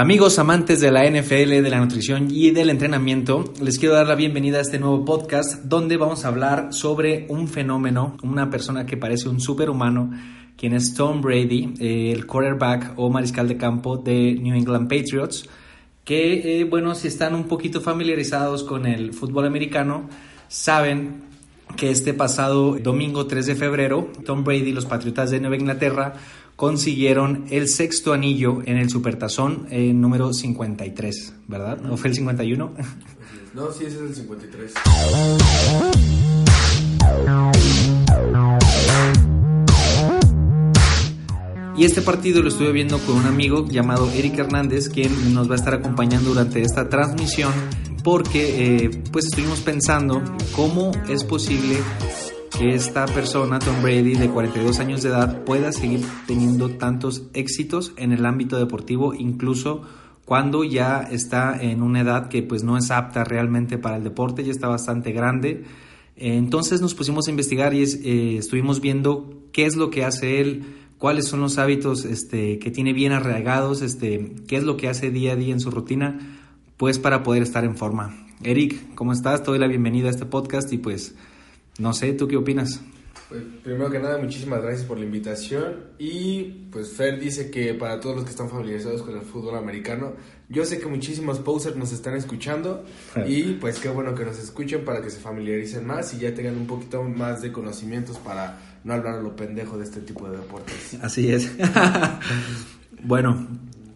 Amigos amantes de la NFL, de la nutrición y del entrenamiento, les quiero dar la bienvenida a este nuevo podcast donde vamos a hablar sobre un fenómeno, una persona que parece un superhumano, quien es Tom Brady, eh, el quarterback o mariscal de campo de New England Patriots, que, eh, bueno, si están un poquito familiarizados con el fútbol americano, saben que este pasado domingo 3 de febrero, Tom Brady los Patriotas de Nueva Inglaterra consiguieron el sexto anillo en el Supertazón eh, número 53, ¿verdad? ¿O fue el 51? No, sí, ese es el 53. Y este partido lo estuve viendo con un amigo llamado Eric Hernández, quien nos va a estar acompañando durante esta transmisión, porque eh, pues estuvimos pensando cómo es posible que esta persona, Tom Brady, de 42 años de edad, pueda seguir teniendo tantos éxitos en el ámbito deportivo, incluso cuando ya está en una edad que pues no es apta realmente para el deporte, ya está bastante grande. Entonces nos pusimos a investigar y eh, estuvimos viendo qué es lo que hace él, cuáles son los hábitos este, que tiene bien arraigados, este, qué es lo que hace día a día en su rutina, pues para poder estar en forma. Eric, ¿cómo estás? Te doy la bienvenida a este podcast y pues no sé, ¿tú qué opinas? Pues primero que nada, muchísimas gracias por la invitación. Y pues Fer dice que para todos los que están familiarizados con el fútbol americano, yo sé que muchísimos posers nos están escuchando y pues qué bueno que nos escuchen para que se familiaricen más y ya tengan un poquito más de conocimientos para no hablar a lo pendejo de este tipo de deportes. Así es. bueno,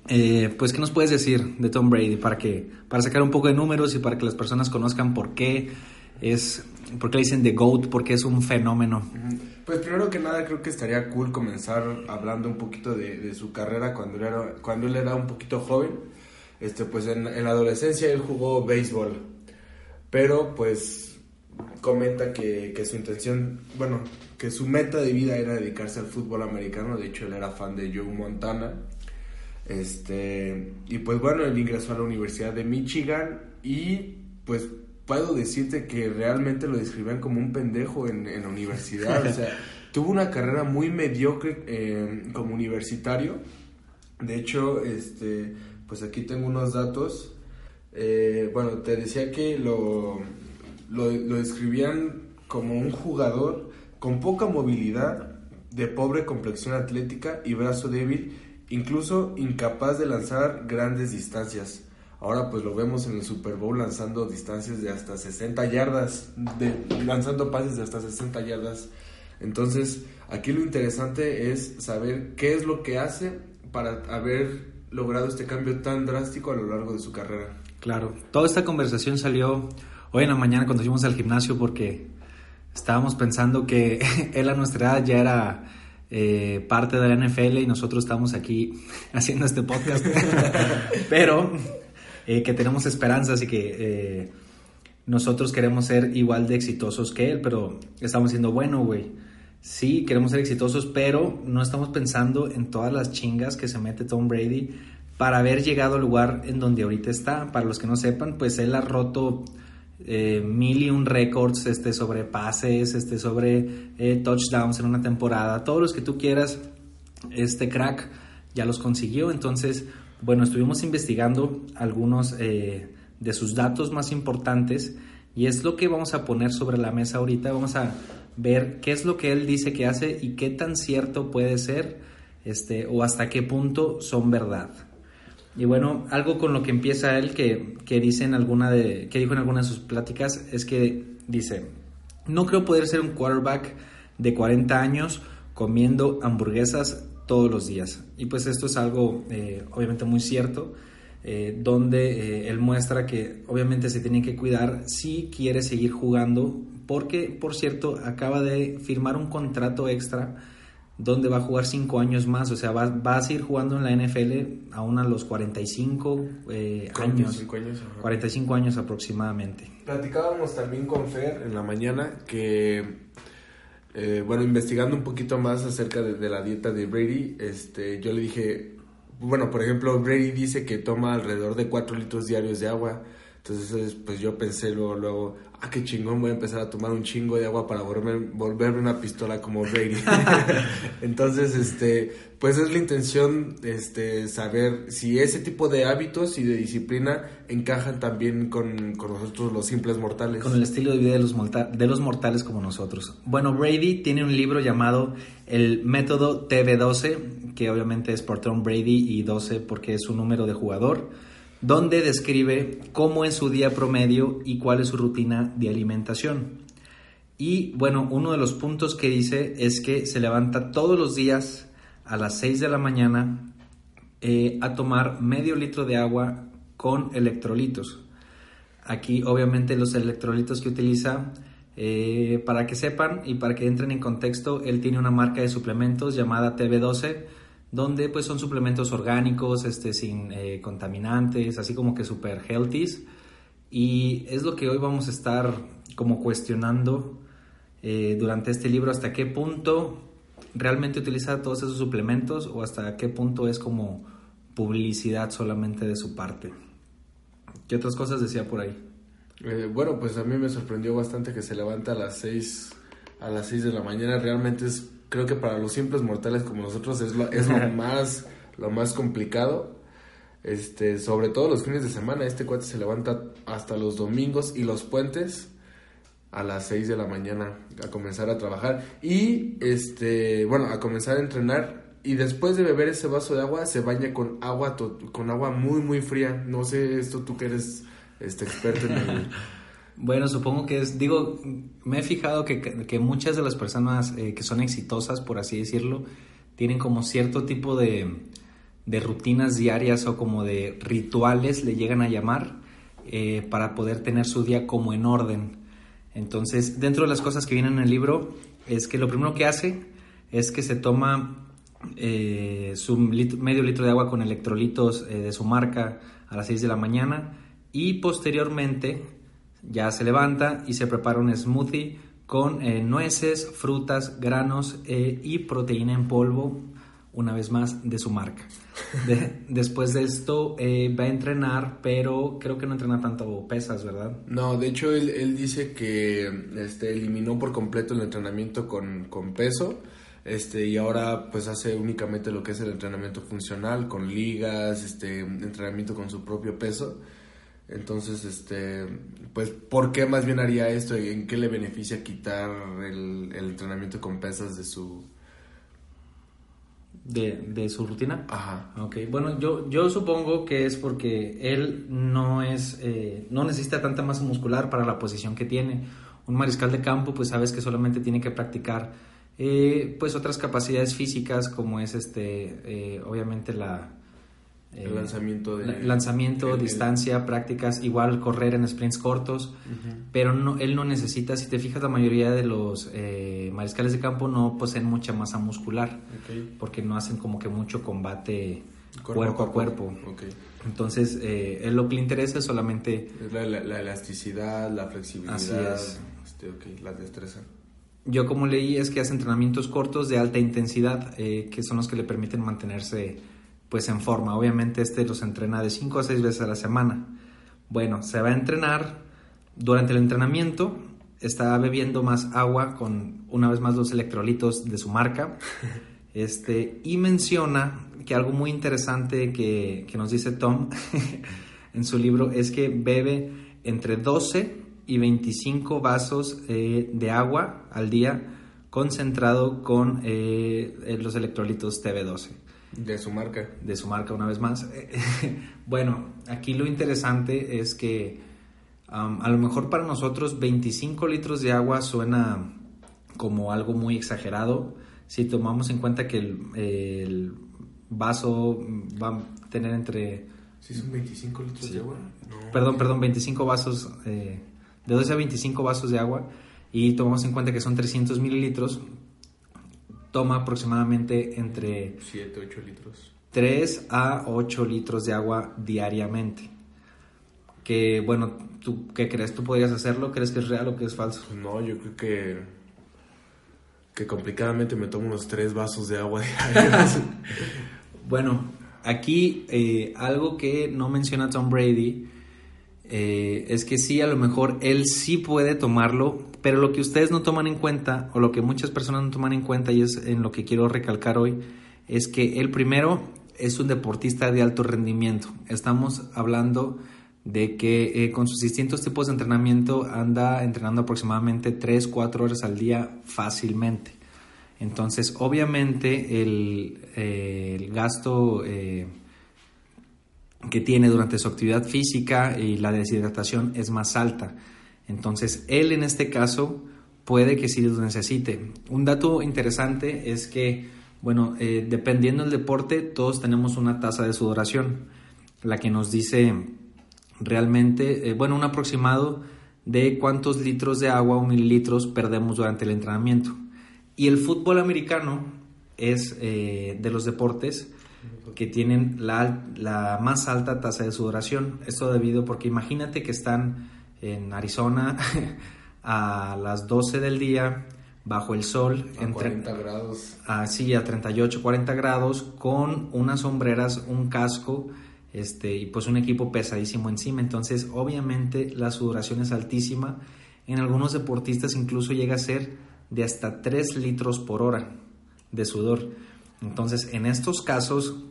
eh, pues ¿qué nos puedes decir de Tom Brady para que para sacar un poco de números y para que las personas conozcan por qué es ¿Por qué le dicen The GOAT? Porque es un fenómeno. Pues primero que nada creo que estaría cool comenzar hablando un poquito de, su carrera cuando él, era, cuando él era un poquito joven. Este, pues en, la adolescencia él jugó béisbol, pero pues comenta que, que, su intención, bueno, que su meta de vida era dedicarse al fútbol americano, de hecho él era fan de Joe Montana. Este, y pues bueno, él ingresó a la Universidad de Michigan y pues puedo decirte que realmente lo describían como un pendejo en, en la universidad. o sea, tuvo una carrera muy mediocre eh, como universitario. De hecho, este, pues aquí tengo unos datos. Eh, bueno, te decía que lo, lo, lo describían como un jugador con poca movilidad, de pobre complexión atlética y brazo débil, incluso incapaz de lanzar grandes distancias. Ahora pues lo vemos en el Super Bowl lanzando distancias de hasta 60 yardas, de, lanzando pases de hasta 60 yardas. Entonces, aquí lo interesante es saber qué es lo que hace para haber logrado este cambio tan drástico a lo largo de su carrera. Claro, toda esta conversación salió hoy en la mañana cuando fuimos al gimnasio porque estábamos pensando que él a nuestra edad ya era eh, parte de la NFL y nosotros estamos aquí haciendo este podcast. Pero eh, que tenemos esperanzas y que eh, nosotros queremos ser igual de exitosos que él, pero estamos diciendo, bueno, güey, sí, queremos ser exitosos, pero no estamos pensando en todas las chingas que se mete Tom Brady para haber llegado al lugar en donde ahorita está. Para los que no sepan, pues él ha roto eh, mil y un récords este, sobre pases, este, sobre touchdowns en una temporada, todos los que tú quieras, este crack ya los consiguió, entonces bueno, estuvimos investigando algunos eh, de sus datos más importantes y es lo que vamos a poner sobre la mesa ahorita. Vamos a ver qué es lo que él dice que hace y qué tan cierto puede ser este, o hasta qué punto son verdad. Y bueno, algo con lo que empieza él que, que, dice en alguna de, que dijo en alguna de sus pláticas es que dice, no creo poder ser un quarterback de 40 años comiendo hamburguesas todos los días. Y pues esto es algo eh, obviamente muy cierto, eh, donde eh, él muestra que obviamente se tiene que cuidar si quiere seguir jugando, porque por cierto acaba de firmar un contrato extra donde va a jugar cinco años más, o sea, va, va a seguir jugando en la NFL aún a los 45 años, 45 años aproximadamente. Platicábamos también con Fer en la mañana que eh, bueno, investigando un poquito más acerca de, la dieta de Brady, este, yo le dije, bueno, por ejemplo, Brady dice que toma alrededor de 4 litros diarios de agua. Entonces, pues yo pensé luego, luego, ah, qué chingón, voy a empezar a tomar un chingo de agua para volverme, volverme una pistola como Brady. Entonces, este, pues es la intención, este, saber si ese tipo de hábitos y de disciplina encajan también con, con nosotros los simples mortales. Con el estilo de vida de los, de los mortales como nosotros. Bueno, Brady tiene un libro llamado El Método TV12, que obviamente es por Tom Brady y 12 porque es su número de jugador donde describe cómo es su día promedio y cuál es su rutina de alimentación. Y bueno, uno de los puntos que dice es que se levanta todos los días a las 6 de la mañana eh, a tomar medio litro de agua con electrolitos. Aquí obviamente los electrolitos que utiliza, eh, para que sepan y para que entren en contexto, él tiene una marca de suplementos llamada TB12 donde pues son suplementos orgánicos, este, sin eh, contaminantes, así como que super healthy. Y es lo que hoy vamos a estar como cuestionando eh, durante este libro, hasta qué punto realmente utiliza todos esos suplementos o hasta qué punto es como publicidad solamente de su parte. ¿Qué otras cosas decía por ahí? Eh, bueno, pues a mí me sorprendió bastante que se levanta a las 6 a las 6 de la mañana. Realmente es creo que para los simples mortales como nosotros es lo, es lo más lo más complicado. Este, sobre todo los fines de semana, este cuate se levanta hasta los domingos y los puentes a las 6 de la mañana a comenzar a trabajar y este, bueno, a comenzar a entrenar y después de beber ese vaso de agua se baña con agua con agua muy muy fría. No sé esto tú que eres este experto en el Bueno, supongo que es, digo, me he fijado que, que muchas de las personas eh, que son exitosas, por así decirlo, tienen como cierto tipo de, de rutinas diarias o como de rituales, le llegan a llamar, eh, para poder tener su día como en orden. Entonces, dentro de las cosas que vienen en el libro, es que lo primero que hace es que se toma eh, su medio litro de agua con electrolitos de su marca a las 6 de la mañana y posteriormente ya se levanta y se prepara un smoothie con eh, nueces, frutas, granos eh, y proteína en polvo, una vez más, de su marca. después de esto eh, va a entrenar, pero creo que no entrena tanto pesas, ¿verdad? No, de hecho él, dice que este, eliminó por completo el entrenamiento con, con peso. Este, y ahora pues hace únicamente lo que es el entrenamiento funcional con ligas, este, entrenamiento con su propio peso. Entonces, este, pues, ¿por qué más bien haría esto y en qué le beneficia quitar el, entrenamiento con pesas de su... De, su rutina. Ajá. Ok, bueno, yo, yo supongo que es porque él no es, eh, no necesita tanta masa muscular para la posición que tiene. Un mariscal de campo, pues sabes que solamente tiene que practicar, eh, pues otras capacidades físicas como es este, eh, obviamente la, el eh, lanzamiento de... Lanzamiento, distancia, prácticas, igual correr en sprints cortos, pero no, él no necesita, si te fijas, la mayoría de los eh, mariscales de campo no poseen mucha masa muscular, porque no hacen como que mucho combate cuerpo, a cuerpo. Entonces, eh, él lo que le interesa es solamente... la, elasticidad, la flexibilidad, este, la destreza. Yo como leí es que hace entrenamientos cortos de alta intensidad, que son los que le permiten mantenerse pues en forma. Obviamente este los entrena de 5 a 6 veces a la semana. Bueno, se va a entrenar. Durante el entrenamiento está bebiendo más agua con una vez más los electrolitos de su marca. Este, y menciona que algo muy interesante que, nos dice Tom en su libro es que bebe entre 12 y 25 vasos eh, de agua al día concentrado con eh, los electrolitos TB12. De su marca. De su marca, una vez más. bueno, aquí lo interesante es que a lo mejor para nosotros 25 litros de agua suena como algo muy exagerado si tomamos en cuenta que el, vaso va a tener entre... ¿Sí son 25 litros de agua? Perdón, perdón, 25 vasos, eh, de 12 a 25 vasos de agua y tomamos en cuenta que son 300 mililitros, toma aproximadamente entre 7, 8 litros. 3 a 8 litros de agua diariamente. Que bueno, ¿tú qué crees? ¿Tú podrías hacerlo? ¿Crees que es real o que es falso? No, yo creo que que complicadamente me tomo unos 3 vasos de agua diarios. bueno, aquí eh, algo que no menciona Tom Brady eh, es que sí, a lo mejor él sí puede tomarlo, pero lo que ustedes no toman en cuenta, o lo que muchas personas no toman en cuenta, y es en lo que quiero recalcar hoy, es que él primero es un deportista de alto rendimiento. Estamos hablando de que eh, con sus distintos tipos de entrenamiento anda entrenando aproximadamente 3, 4 horas al día fácilmente. Entonces, obviamente, el, eh, gasto eh, que tiene durante su actividad física y la deshidratación es más alta. Entonces, él en este caso puede que sí lo necesite. Un dato interesante es que, bueno, dependiendo del deporte, todos tenemos una tasa de sudoración, la que nos dice realmente, eh, bueno, un aproximado de cuántos litros de agua o mililitros perdemos durante el entrenamiento. Y el fútbol americano es eh, de los deportes que tienen la, la, más alta tasa de sudoración. Esto debido porque imagínate que están en Arizona a las 12 del día bajo el sol. A entre, 40 grados. Así, a 38, 40 grados, con unas sombreras, un casco este, y pues un equipo pesadísimo encima. Entonces, obviamente, la sudoración es altísima. En algunos deportistas incluso llega a ser de hasta 3 litros por hora de sudor. Entonces, en estos casos,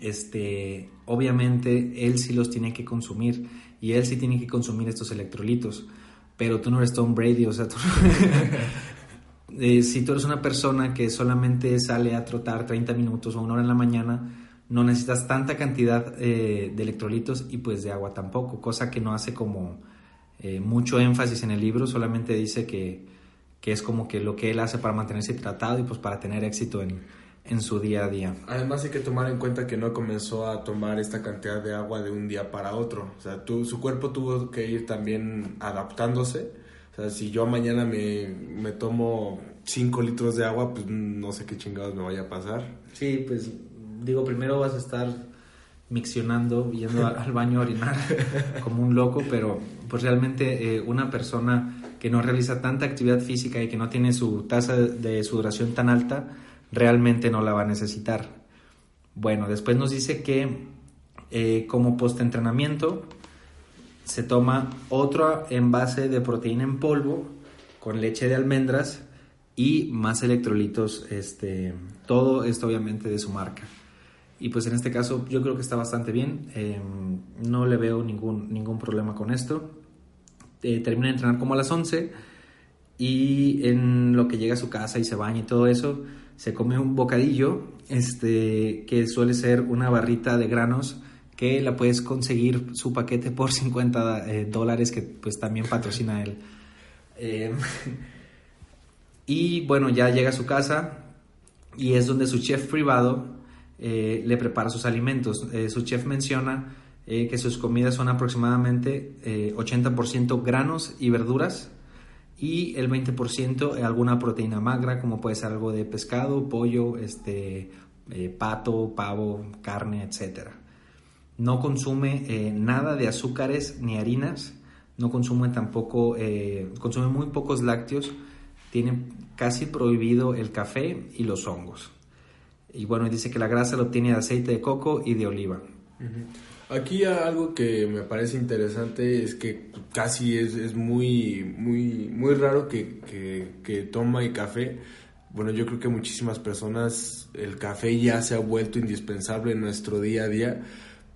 este, obviamente, él sí los tiene que consumir y él sí tiene que consumir estos electrolitos. Pero tú no eres Tom Brady, o sea, tú... Eh, si tú eres una persona que solamente sale a trotar 30 minutos o una hora en la mañana, no necesitas tanta cantidad eh, de electrolitos y pues de agua tampoco, cosa que no hace como eh, mucho énfasis en el libro, solamente dice que, que, es como que lo que él hace para mantenerse hidratado y pues para tener éxito en, en su día a día. Además hay que tomar en cuenta que no comenzó a tomar esta cantidad de agua de un día para otro, o sea, tu, su cuerpo tuvo que ir también adaptándose, o sea, si yo mañana me, me tomo 5 litros de agua, pues no sé qué chingados me vaya a pasar. Sí, pues digo, primero vas a estar miccionando, yendo al baño a orinar como un loco, pero pues realmente eh, una persona que no realiza tanta actividad física y que no tiene su tasa de sudoración tan alta, realmente no la va a necesitar. Bueno, después nos dice que eh, como post-entrenamiento se toma otro envase de proteína en polvo con leche de almendras y más electrolitos, este, todo esto obviamente de su marca. Y pues en este caso yo creo que está bastante bien. Em, no le veo ningún, ningún problema con esto. Eh, termina de entrenar como a las 11 y en lo que llega a su casa y se baña y todo eso, se come un bocadillo, este, que suele ser una barrita de granos que la puedes conseguir su paquete por 50 eh, dólares que pues también patrocina él. Em, y bueno, ya llega a su casa y es donde su chef privado eh, le prepara sus alimentos. Eh, su chef menciona que sus comidas son aproximadamente 80% granos y verduras y el 20% alguna proteína magra, como puede ser algo de pescado, pollo, este, pato, pavo, carne, etc. No consume nada de azúcares ni harinas, no consume tampoco, consume muy pocos lácteos, tiene casi prohibido el café y los hongos. Y bueno, dice que la grasa lo obtiene de aceite de coco y de oliva. Aquí algo que me parece interesante es que casi es, es muy, muy, muy raro que, que, que toma el café. Bueno, yo creo que muchísimas personas el café ya se ha vuelto indispensable en nuestro día a día.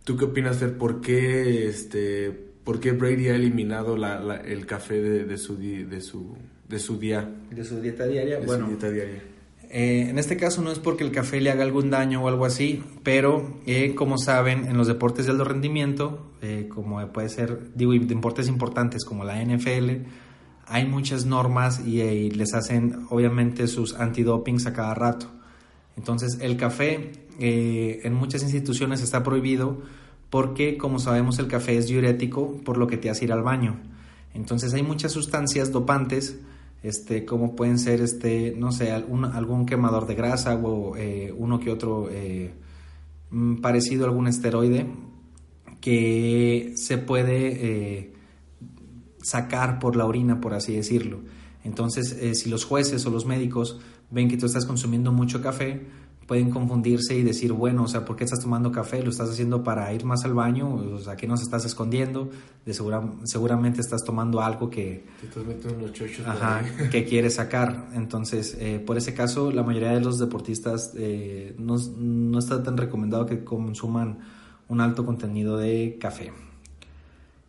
¿Tú qué opinas, Fer? ¿Por qué, este, por qué Brady ha eliminado la, el café de, de, su, de, su, de su día? De su dieta diaria. De bueno, su dieta diaria eh, en este caso no es porque el café le haga algún daño o algo así, pero eh, como saben, en los deportes de alto rendimiento, eh, como puede ser, digo, deportes importantes como la NFL, hay muchas normas y, les hacen obviamente sus antidopings a cada rato. Entonces el café en muchas instituciones está prohibido porque como sabemos el café es diurético por lo que te hace ir al baño. Entonces hay muchas sustancias dopantes este, como pueden ser, este, no sé, algún, quemador de grasa o eh, uno que otro eh, mm, parecido a algún esteroide que se puede eh, sacar por la orina, por así decirlo. Entonces, si los jueces o los médicos ven que tú estás consumiendo mucho café, pueden confundirse y decir, bueno, o sea, ¿por qué estás tomando café? ¿Lo estás haciendo para ir más al baño? O sea, ¿qué nos estás escondiendo? De segura, seguramente estás tomando algo que... Te estás metiendo unos chochos. Ajá, que quieres sacar. Entonces, eh, por ese caso, la mayoría de los deportistas eh, no, no está tan recomendado que consuman un alto contenido de café.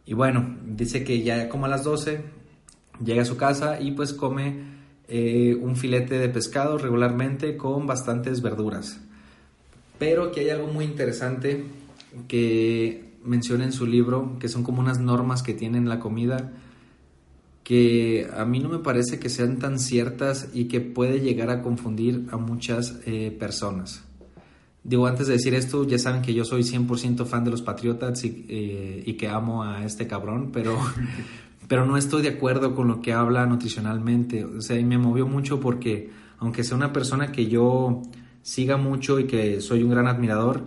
Y bueno, dice que ya como a las 12 llega a su casa y pues come eh, un filete de pescado regularmente con bastantes verduras. Pero que hay algo muy interesante que menciona en su libro, que son como unas normas que tienen la comida, que a mí no me parece que sean tan ciertas y que puede llegar a confundir a muchas eh, personas. Digo, antes de decir esto, ya saben que yo soy 100% fan de los Patriotas eh, y, que amo a este cabrón, pero, pero no estoy de acuerdo con lo que habla nutricionalmente. O sea, y me movió mucho porque, aunque sea una persona que yo siga mucho y que soy un gran admirador,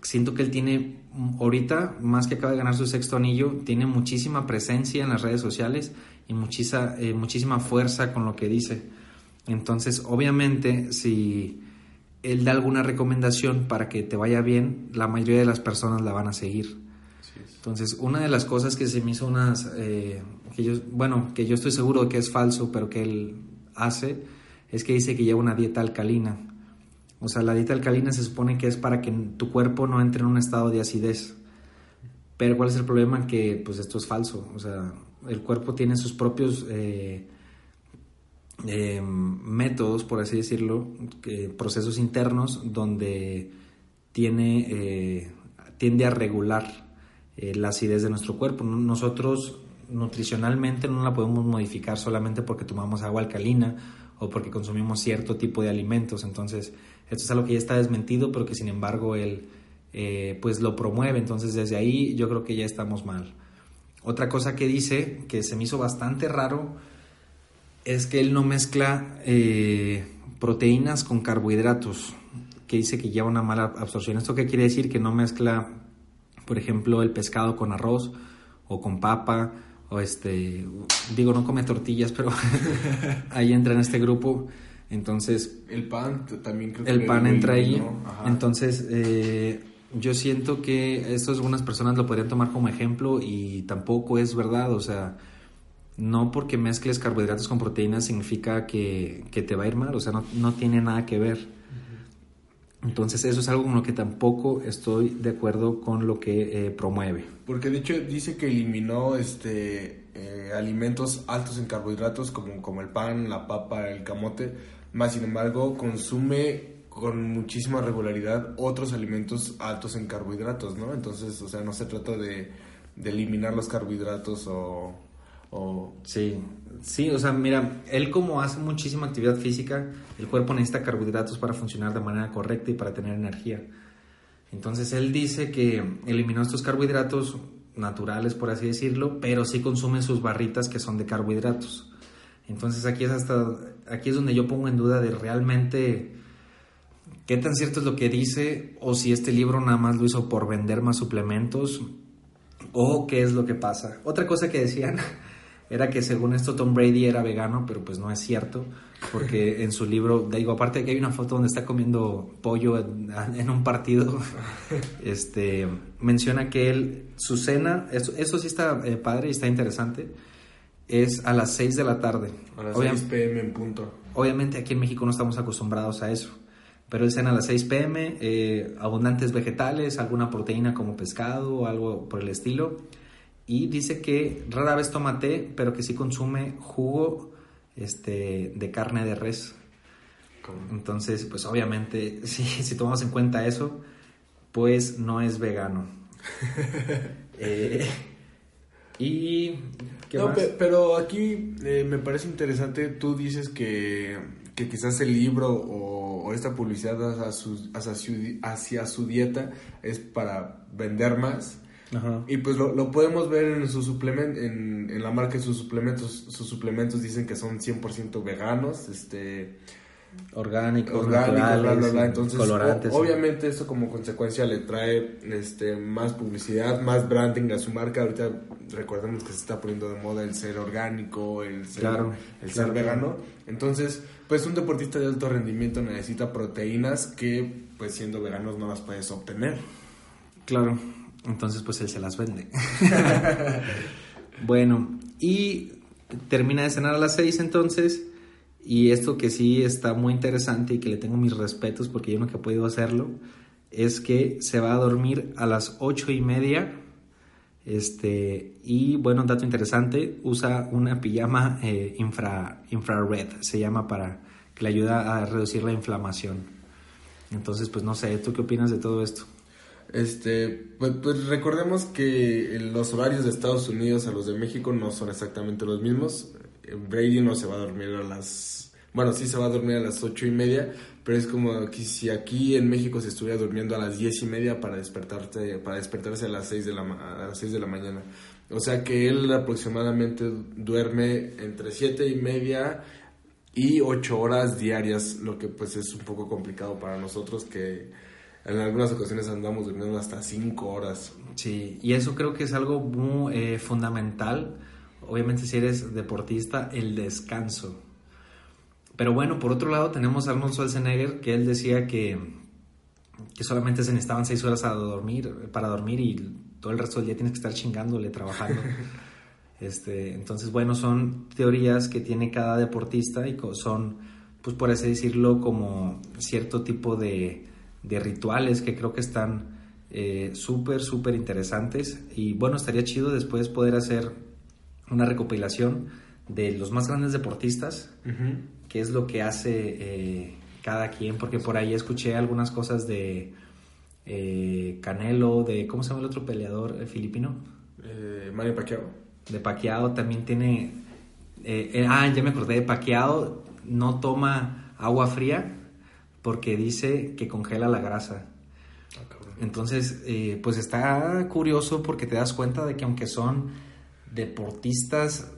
siento que él tiene, ahorita, más que acaba de ganar su sexto anillo, tiene muchísima presencia en las redes sociales y muchísima, eh, muchísima fuerza con lo que dice. Entonces, obviamente, si él da alguna recomendación para que te vaya bien, la mayoría de las personas la van a seguir. Entonces, una de las cosas que se me hizo unas, eh, que yo, bueno, que yo estoy seguro que es falso, pero que él hace, es que dice que lleva una dieta alcalina. O sea, la dieta alcalina se supone que es para que tu cuerpo no entre en un estado de acidez. Pero ¿cuál es el problema? Que pues esto es falso. O sea, el cuerpo tiene sus propios eh, eh, métodos, por así decirlo, procesos internos donde tiene, tiende a regular eh, la acidez de nuestro cuerpo. Nosotros nutricionalmente no la podemos modificar solamente porque tomamos agua alcalina o porque consumimos cierto tipo de alimentos. Entonces, esto es algo que ya está desmentido, pero que sin embargo él eh, pues lo promueve. Entonces, desde ahí yo creo que ya estamos mal. Otra cosa que dice, que se me hizo bastante raro, es que él no mezcla eh, proteínas con carbohidratos, que dice que lleva una mala absorción. ¿Esto qué quiere decir? Que no mezcla por ejemplo, el pescado con arroz o con papa, o este, digo, no come tortillas, pero ahí entra en este grupo. Entonces... El pan también creo que El pan entra ahí. Entonces, eh, yo siento que esto algunas personas lo podrían tomar como ejemplo y tampoco es verdad, o sea, no porque mezcles carbohidratos con proteínas significa que, que te va a ir mal, o sea, no, no tiene nada que ver. Entonces eso es algo con lo que tampoco estoy de acuerdo con lo que eh, promueve. Porque de hecho dice que eliminó este eh, alimentos altos en carbohidratos como, como el pan, la papa, el camote, más sin embargo consume con muchísima regularidad otros alimentos altos en carbohidratos, ¿no? Entonces, o sea, no se trata de, de eliminar los carbohidratos o Sí, sí, o sea, mira, él como hace muchísima actividad física, el cuerpo necesita carbohidratos para funcionar de manera correcta y para tener energía. Entonces él dice que eliminó estos carbohidratos naturales, por así decirlo, pero sí consume sus barritas que son de carbohidratos. Entonces aquí es hasta aquí es donde yo pongo en duda de realmente qué tan cierto es lo que dice o si este libro nada más lo hizo por vender más suplementos o qué es lo que pasa. Otra cosa que decían era que según esto Tom Brady era vegano, pero pues no es cierto, porque en su libro, digo, aparte de que hay una foto donde está comiendo pollo en, un partido, este, menciona que él, su cena, eso, eso sí está eh, padre y está interesante, es a las 6 de la tarde. A las 6 pm en punto. Obviamente aquí en México no estamos acostumbrados a eso, pero él cena a las 6 pm, eh, abundantes vegetales, alguna proteína como pescado o algo por el estilo y dice que rara vez toma té, pero que sí consume jugo este, de carne de res. Entonces, pues obviamente, si, si tomamos en cuenta eso, pues no es vegano. Eh, y... pero aquí eh, me parece interesante, tú dices que, que quizás el libro o, esta publicidad hacia su, hacia su dieta es para vender más y pues lo, lo, podemos ver en su suplemento, en, en, la marca de sus suplementos. Sus suplementos dicen que son 100% veganos. Este, orgánicos, orgánicos, bla, Entonces, colorantes. o- obviamente eso como consecuencia le trae este más publicidad, más branding a su marca. Ahorita recordemos que se está poniendo de moda el ser orgánico, el ser, Claro, el claro, ser vegano. Entonces, pues un deportista de alto rendimiento necesita proteínas que pues siendo veganos no las puedes obtener. Claro, entonces pues él se las vende. bueno, y termina de cenar a las 6 entonces, y esto que sí está muy interesante y que le tengo mis respetos porque yo nunca he podido hacerlo, es que se va a dormir a las ocho y media. Este, y bueno, un dato interesante, usa una pijama eh, infra, infrared, se llama para que le ayuda a reducir la inflamación. Entonces, pues no sé, ¿tú qué opinas de todo esto? Este, pues, pues recordemos que los horarios de Estados Unidos a los de México no son exactamente los mismos. Eh, Brady no se va a dormir a las, bueno, sí se va a dormir a las ocho y media, pero es como que si aquí en México se estuviera durmiendo a las diez y media para despertarse, para despertarse a las seis de la, a las seis de la mañana. O sea que él aproximadamente duerme entre siete y media y ocho horas diarias, lo que pues es un poco complicado para nosotros que en algunas ocasiones andamos durmiendo hasta cinco horas. Sí, y eso creo que es algo muy eh, fundamental. Obviamente si eres deportista, el descanso. Pero bueno, por otro lado tenemos a Arnold Schwarzenegger, que él decía que, que solamente se necesitaban seis horas a dormir, para dormir y todo el resto del día tienes que estar chingándole, trabajando. Este, entonces, bueno, son teorías que tiene cada deportista y son, pues por así decirlo, como cierto tipo de, de rituales que creo que están eh, súper, súper interesantes. Y bueno, estaría chido después poder hacer una recopilación de los más grandes deportistas, qué es lo que hace eh, cada quien, porque por ahí escuché algunas cosas de eh, Canelo, de, ¿cómo se llama el otro peleador filipino? Eh, Manny Pacquiao. De Pacquiao también tiene. eh, eh, ah, ya me acordé de Pacquiao. No toma agua fría porque dice que congela la grasa. Entonces, eh, pues está curioso porque te das cuenta de que aunque son deportistas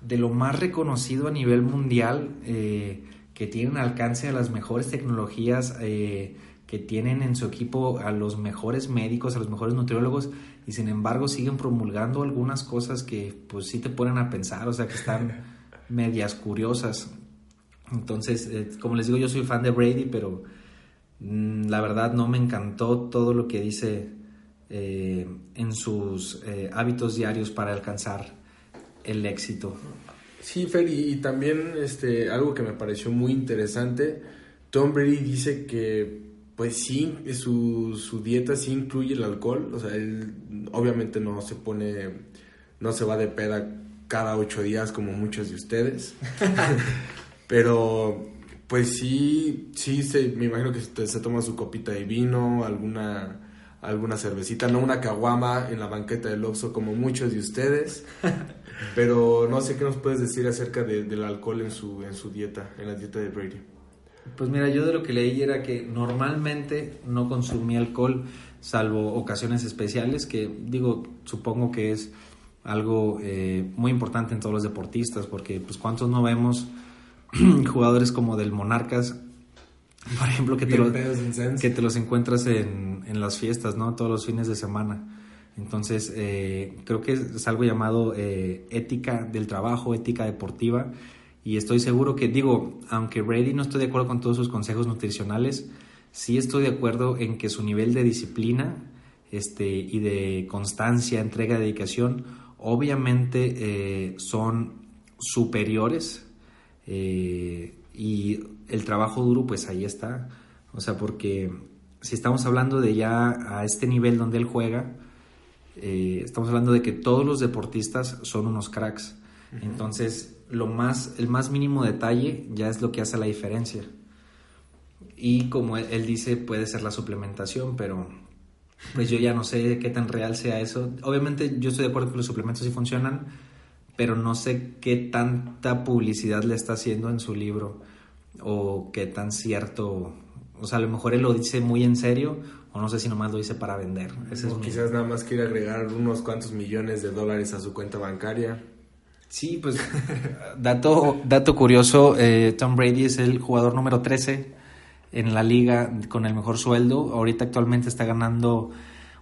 de lo más reconocido a nivel mundial, eh, que tienen alcance a las mejores tecnologías, eh, que tienen en su equipo a los mejores médicos, a los mejores nutriólogos, y sin embargo siguen promulgando algunas cosas que pues sí te ponen a pensar, o sea, que están medias curiosas. Entonces, eh, como les digo, yo soy fan de Brady, pero mm, la verdad no me encantó todo lo que dice eh, en sus eh, hábitos diarios para alcanzar el éxito. Sí, Fer, y, y también este, algo que me pareció muy interesante, Tom Brady dice que pues sí, su, su dieta sí incluye el alcohol, o sea, él obviamente no se pone, no se va de peda cada ocho días como muchos de ustedes, pero pues sí, sí, se, me imagino que se, se toma su copita de vino, alguna, alguna cervecita, no una caguama en la banqueta del Oxxo como muchos de ustedes. Pero no sé qué nos puedes decir acerca de- del alcohol en su, en su dieta, en la dieta de Brady. Pues mira, yo de lo que leí era que normalmente no consumía alcohol, salvo ocasiones especiales, que digo, supongo que es algo eh, muy importante en todos los deportistas, porque pues cuántos no vemos jugadores como del Monarcas, por ejemplo, que te, lo- que te los encuentras en, en las fiestas, ¿no? Todos los fines de semana. Entonces, eh, creo que es algo llamado eh, ética del trabajo, ética deportiva. Y estoy seguro que, digo, aunque Brady no estoy de acuerdo con todos sus consejos nutricionales, sí estoy de acuerdo en que su nivel de disciplina este, y de constancia, entrega, dedicación, obviamente eh, son superiores. Eh, y el trabajo duro, pues ahí está. O sea, porque si estamos hablando de ya a este nivel donde él juega, eh, estamos hablando de que todos los deportistas son unos cracks. Entonces, lo más, el más mínimo detalle ya es lo que hace la diferencia. Y como él, él dice, puede ser la suplementación, pero pues yo ya no sé qué tan real sea eso. Obviamente yo estoy de acuerdo que los suplementos sí funcionan, pero no sé qué tanta publicidad le está haciendo en su libro o qué tan cierto, o sea, a lo mejor él lo dice muy en serio o no sé si nomás lo dice para vender. Ese es O mi- quizás nada más quiere agregar unos cuantos millones de dólares a su cuenta bancaria. Sí, pues dato, dato curioso, eh, Tom Brady es el jugador número 13 en la liga con el mejor sueldo. Ahorita actualmente está ganando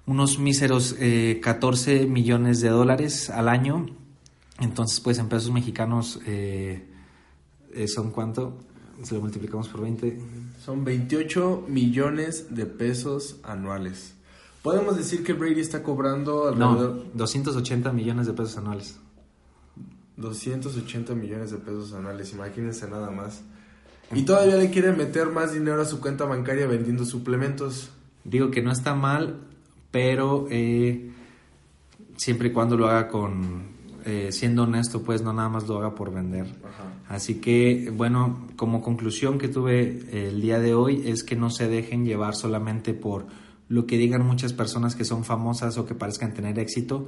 unos míseros 14 millones de dólares al año. Entonces, pues en pesos mexicanos son cuánto? Si lo multiplicamos por 20. Son 28 millones de pesos anuales. Podemos decir que Brady está cobrando alrededor... No, 280 millones de pesos anuales. 280 millones de pesos anuales, imagínense nada más. Y todavía le quieren meter más dinero a su cuenta bancaria vendiendo suplementos. Digo que no está mal, pero eh, siempre y cuando lo haga con, eh, siendo honesto, pues no nada más lo haga por vender. Así que, bueno, como conclusión que tuve el día de hoy es que no se dejen llevar solamente por lo que digan muchas personas que son famosas o que parezcan tener éxito.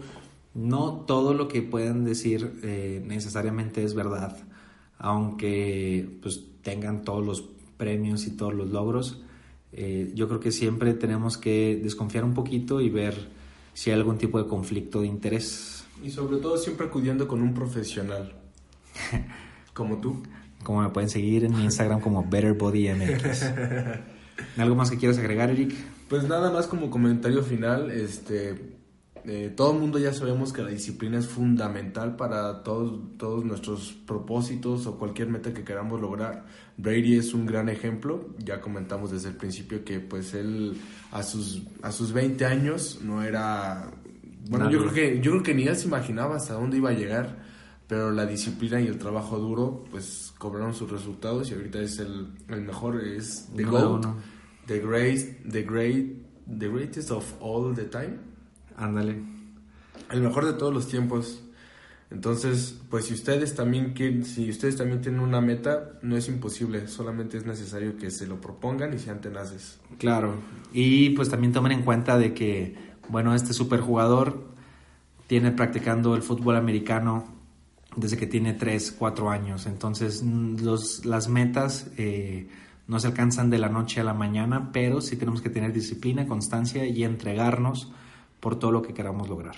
No todo lo que puedan decir eh, necesariamente es verdad, aunque pues tengan todos los premios y todos los logros. Eh, yo creo que siempre tenemos que desconfiar un poquito y ver si hay algún tipo de conflicto de interés. Y sobre todo siempre acudiendo con un profesional. como tú. Como me pueden seguir en mi Instagram como BetterBodyMX. ¿Algo más que quieras agregar, Eric? Pues nada más como comentario final, este, eh, todo el mundo ya sabemos que la disciplina es fundamental para todos, todos nuestros propósitos o cualquier meta que queramos lograr. Brady es un gran ejemplo, ya comentamos desde el principio que pues él a sus, a sus 20 años no era bueno, yo creo, que, yo creo que ni él se imaginaba hasta dónde iba a llegar, pero la disciplina y el trabajo duro, pues cobraron sus resultados y ahorita es el, el mejor, es The GOAT, the, great, the, great, the greatest of all the time. Ándale. El mejor de todos los tiempos. Entonces, pues si ustedes también quieren, si ustedes también tienen una meta, no es imposible, solamente es necesario que se lo propongan y sean tenaces. Claro. Y pues también tomen en cuenta de que bueno, este superjugador tiene practicando el fútbol americano desde que tiene 3, 4 años. Entonces, los, las metas eh, no se alcanzan de la noche a la mañana, pero sí tenemos que tener disciplina, constancia y entregarnos por todo lo que queramos lograr.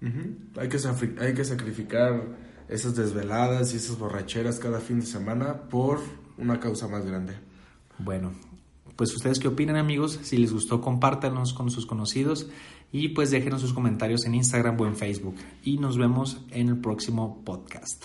hay, que, hay que sacrificar esas desveladas y esas borracheras cada fin de semana por una causa más grande. Bueno, pues ustedes qué opinan amigos, si les gustó compártanos con sus conocidos y pues déjenos sus comentarios en Instagram o en Facebook y nos vemos en el próximo podcast.